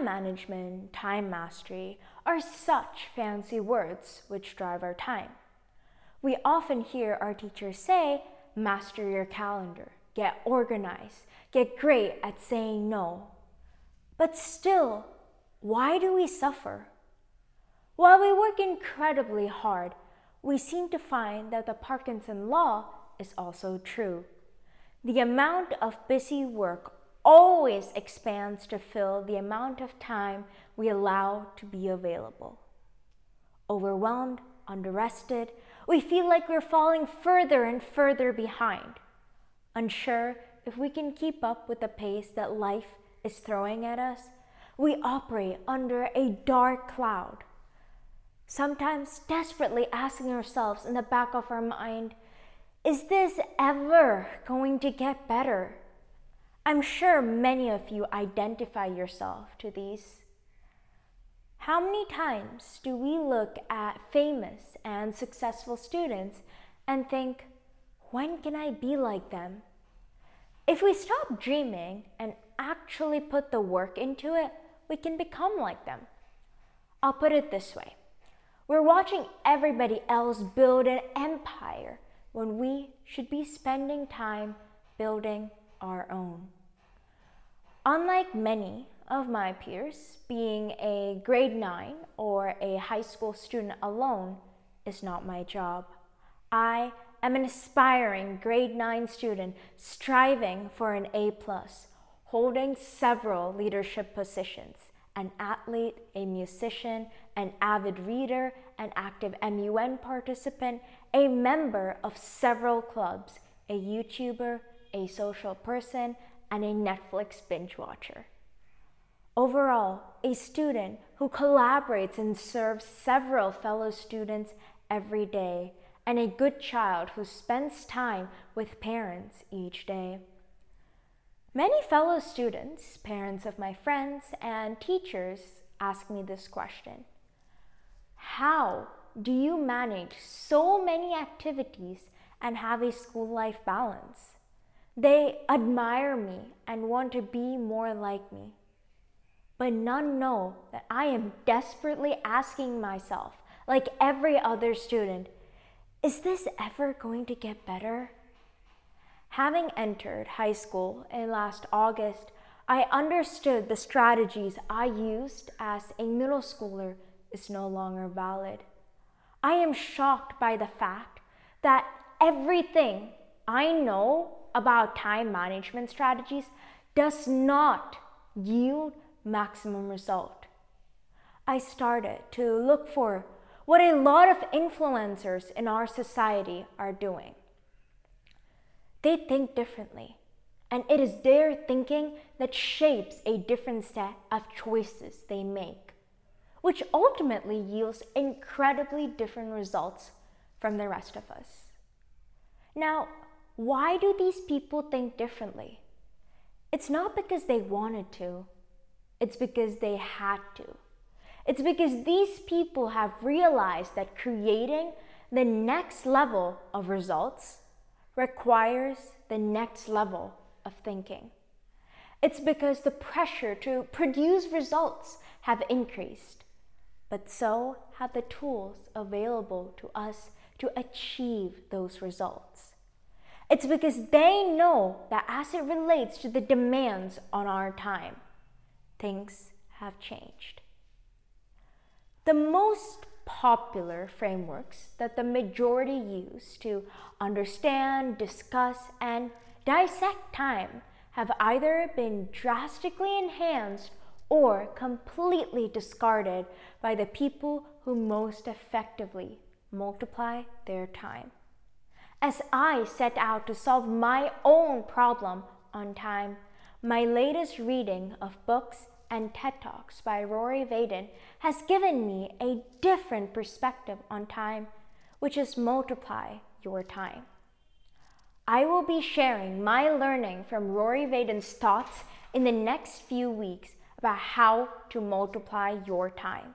Time management, time mastery are such fancy words which drive our time. We often hear our teachers say, master your calendar, get organized, get great at saying no. But still, why do we suffer? While we work incredibly hard, we seem to find that the Parkinson law is also true. The amount of busy work always expands to fill the amount of time we allow to be available. Overwhelmed, underrested, we feel like we're falling further and further behind, unsure if we can keep up with the pace that life is throwing at us. We operate under a dark cloud, sometimes desperately asking ourselves in the back of our mind, is this ever going to get better? I'm sure many of you identify yourself to these. How many times do we look at famous and successful students and think, when can I be like them? If we stop dreaming and actually put the work into it, we can become like them. I'll put it this way we're watching everybody else build an empire when we should be spending time building our own. Unlike many of my peers, being a grade 9 or a high school student alone is not my job. I am an aspiring grade 9 student striving for an A, holding several leadership positions an athlete, a musician, an avid reader, an active MUN participant, a member of several clubs, a YouTuber, a social person, and a Netflix binge watcher. Overall, a student who collaborates and serves several fellow students every day, and a good child who spends time with parents each day. Many fellow students, parents of my friends, and teachers ask me this question How do you manage so many activities and have a school life balance? They admire me and want to be more like me. But none know that I am desperately asking myself, like every other student, is this ever going to get better? Having entered high school in last August, I understood the strategies I used as a middle schooler is no longer valid. I am shocked by the fact that everything I know about time management strategies does not yield maximum result. I started to look for what a lot of influencers in our society are doing. They think differently, and it is their thinking that shapes a different set of choices they make which ultimately yields incredibly different results from the rest of us. Now, why do these people think differently? It's not because they wanted to, it's because they had to. It's because these people have realized that creating the next level of results requires the next level of thinking. It's because the pressure to produce results have increased but so have the tools available to us to achieve those results. It's because they know that as it relates to the demands on our time, things have changed. The most popular frameworks that the majority use to understand, discuss, and dissect time have either been drastically enhanced or completely discarded by the people who most effectively multiply their time. As I set out to solve my own problem on time, my latest reading of books and TED Talks by Rory Vaden has given me a different perspective on time, which is multiply your time. I will be sharing my learning from Rory Vaden's thoughts in the next few weeks about how to multiply your time.